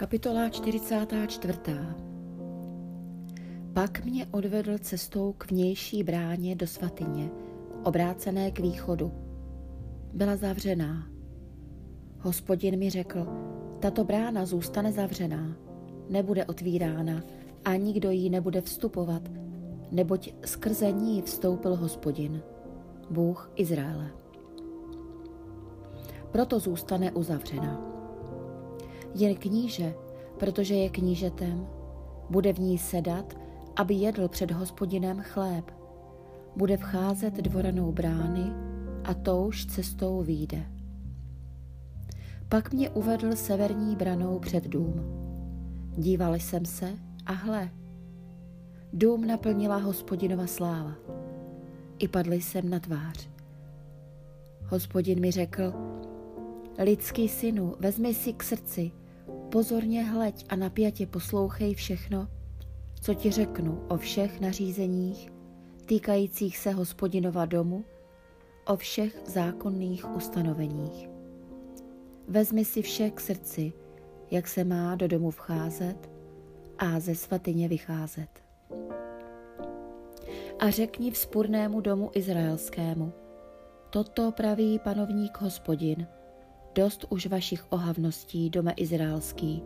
Kapitola 44. Pak mě odvedl cestou k vnější bráně do svatyně, obrácené k východu. Byla zavřená. Hospodin mi řekl, tato brána zůstane zavřená, nebude otvírána a nikdo jí nebude vstupovat, neboť skrze ní vstoupil hospodin, Bůh Izraele. Proto zůstane uzavřena. Jen kníže, protože je knížetem, bude v ní sedat, aby jedl před hospodinem chléb. Bude vcházet dvoranou brány a touž cestou výjde. Pak mě uvedl severní branou před dům. Díval jsem se a hle, dům naplnila hospodinova sláva. I padl jsem na tvář. Hospodin mi řekl, lidský synu, vezmi si k srdci, pozorně hleď a napjatě poslouchej všechno, co ti řeknu o všech nařízeních týkajících se hospodinova domu, o všech zákonných ustanoveních. Vezmi si vše k srdci, jak se má do domu vcházet a ze svatyně vycházet. A řekni vzpurnému domu izraelskému, toto praví panovník hospodin, dost už vašich ohavností, dome izraelský.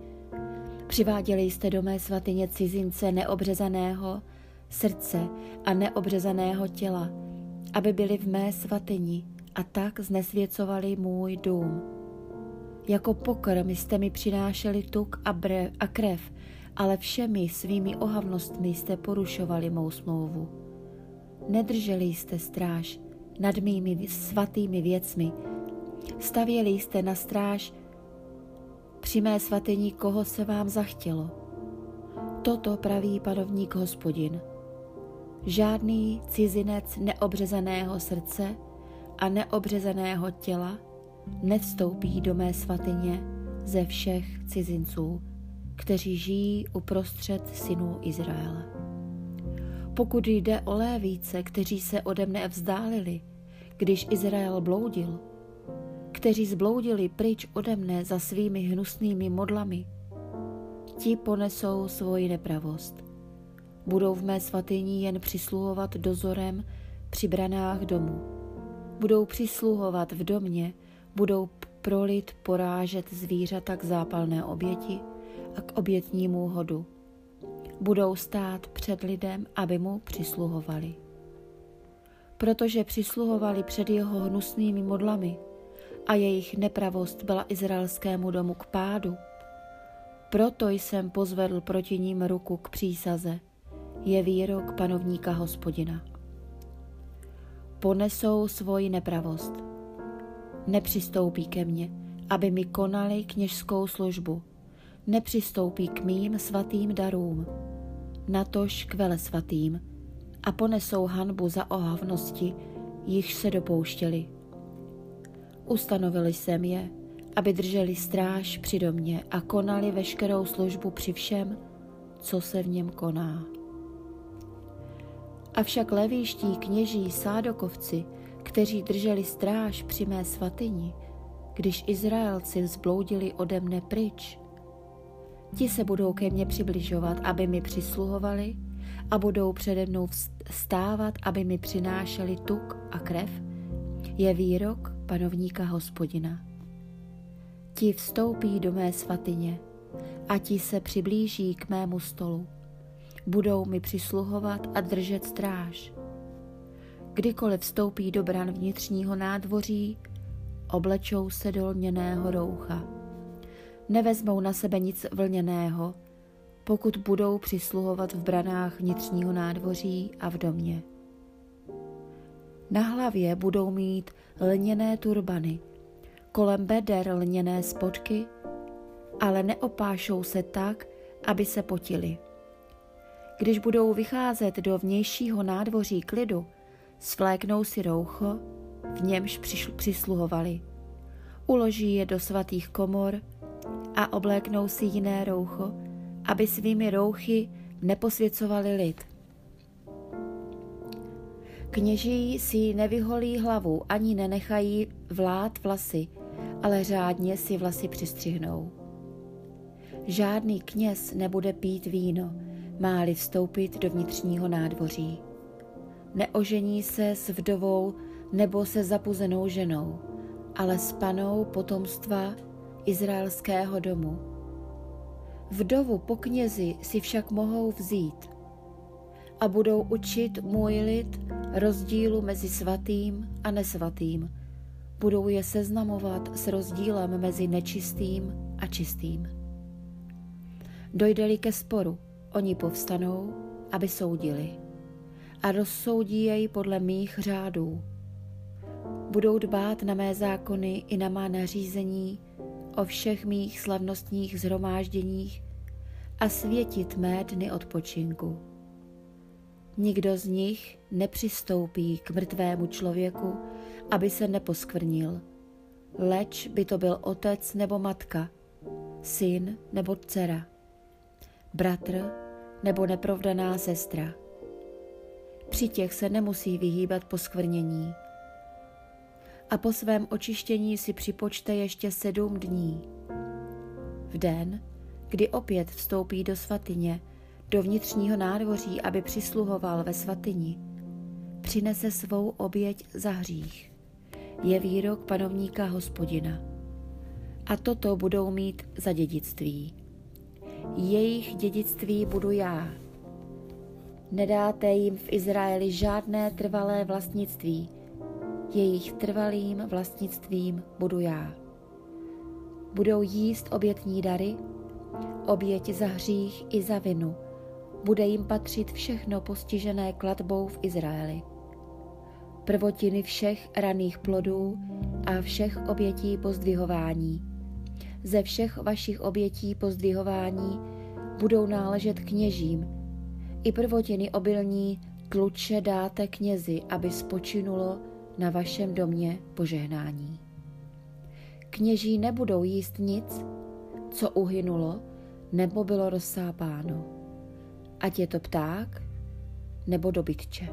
Přiváděli jste do mé svatyně cizince neobřezaného srdce a neobřezaného těla, aby byli v mé svatyni a tak znesvěcovali můj dům. Jako pokrm jste mi přinášeli tuk a, brev a krev, ale všemi svými ohavnostmi jste porušovali mou smlouvu. Nedrželi jste stráž nad mými svatými věcmi, stavěli jste na stráž při mé svatyni, koho se vám zachtělo. Toto praví panovník hospodin. Žádný cizinec neobřezaného srdce a neobřezaného těla nevstoupí do mé svatyně ze všech cizinců, kteří žijí uprostřed synů Izraele. Pokud jde o lévíce, kteří se ode mne vzdálili, když Izrael bloudil, kteří zbloudili pryč ode mne za svými hnusnými modlami, ti ponesou svoji nepravost. Budou v mé svatyni jen přisluhovat dozorem při branách domu. Budou přisluhovat v domě, budou prolit porážet zvířata k zápalné oběti a k obětnímu hodu. Budou stát před lidem, aby mu přisluhovali. Protože přisluhovali před jeho hnusnými modlami, a jejich nepravost byla izraelskému domu k pádu. Proto jsem pozvedl proti ním ruku k přísaze, je výrok panovníka hospodina. Ponesou svoji nepravost. Nepřistoupí ke mně, aby mi konali kněžskou službu. Nepřistoupí k mým svatým darům, natož k vele svatým, a ponesou hanbu za ohavnosti, jichž se dopouštěli. Ustanovili jsem je, aby drželi stráž při domě a konali veškerou službu při všem, co se v něm koná. Avšak levíští kněží sádokovci, kteří drželi stráž při mé svatyni, když Izraelci zbloudili ode mne pryč, ti se budou ke mně přibližovat, aby mi přisluhovali a budou přede mnou vstávat, aby mi přinášeli tuk a krev, je výrok panovníka hospodina. Ti vstoupí do mé svatyně a ti se přiblíží k mému stolu. Budou mi přisluhovat a držet stráž. Kdykoliv vstoupí do bran vnitřního nádvoří, oblečou se do lněného roucha. Nevezmou na sebe nic vlněného, pokud budou přisluhovat v branách vnitřního nádvoří a v domě. Na hlavě budou mít lněné turbany, kolem beder lněné spodky, ale neopášou se tak, aby se potili. Když budou vycházet do vnějšího nádvoří klidu, svléknou si roucho, v němž přisluhovali. Uloží je do svatých komor a obléknou si jiné roucho, aby svými rouchy neposvěcovali lid. Kněží si nevyholí hlavu ani nenechají vlád vlasy, ale řádně si vlasy přistřihnou. Žádný kněz nebude pít víno, máli vstoupit do vnitřního nádvoří. Neožení se s vdovou nebo se zapuzenou ženou, ale s panou potomstva izraelského domu. Vdovu po knězi si však mohou vzít a budou učit můj lid rozdílu mezi svatým a nesvatým. Budou je seznamovat s rozdílem mezi nečistým a čistým. Dojde-li ke sporu, oni povstanou, aby soudili a rozsoudí jej podle mých řádů. Budou dbát na mé zákony i na má nařízení o všech mých slavnostních zhromážděních a světit mé dny odpočinku. Nikdo z nich nepřistoupí k mrtvému člověku, aby se neposkvrnil. Leč by to byl otec nebo matka, syn nebo dcera, bratr nebo neprovdaná sestra. Při těch se nemusí vyhýbat poskvrnění. A po svém očištění si připočte ještě sedm dní. V den, kdy opět vstoupí do svatyně, do vnitřního nádvoří, aby přisluhoval ve svatyni, přinese svou oběť za hřích. Je výrok panovníka hospodina. A toto budou mít za dědictví. Jejich dědictví budu já. Nedáte jim v Izraeli žádné trvalé vlastnictví. Jejich trvalým vlastnictvím budu já. Budou jíst obětní dary, oběť za hřích i za vinu, bude jim patřit všechno postižené kladbou v Izraeli. Prvotiny všech raných plodů a všech obětí pozdvihování. Ze všech vašich obětí pozdvihování budou náležet kněžím. I prvotiny obilní tluče dáte knězi, aby spočinulo na vašem domě požehnání. Kněží nebudou jíst nic, co uhynulo nebo bylo rozsápáno ať je to pták nebo dobytče.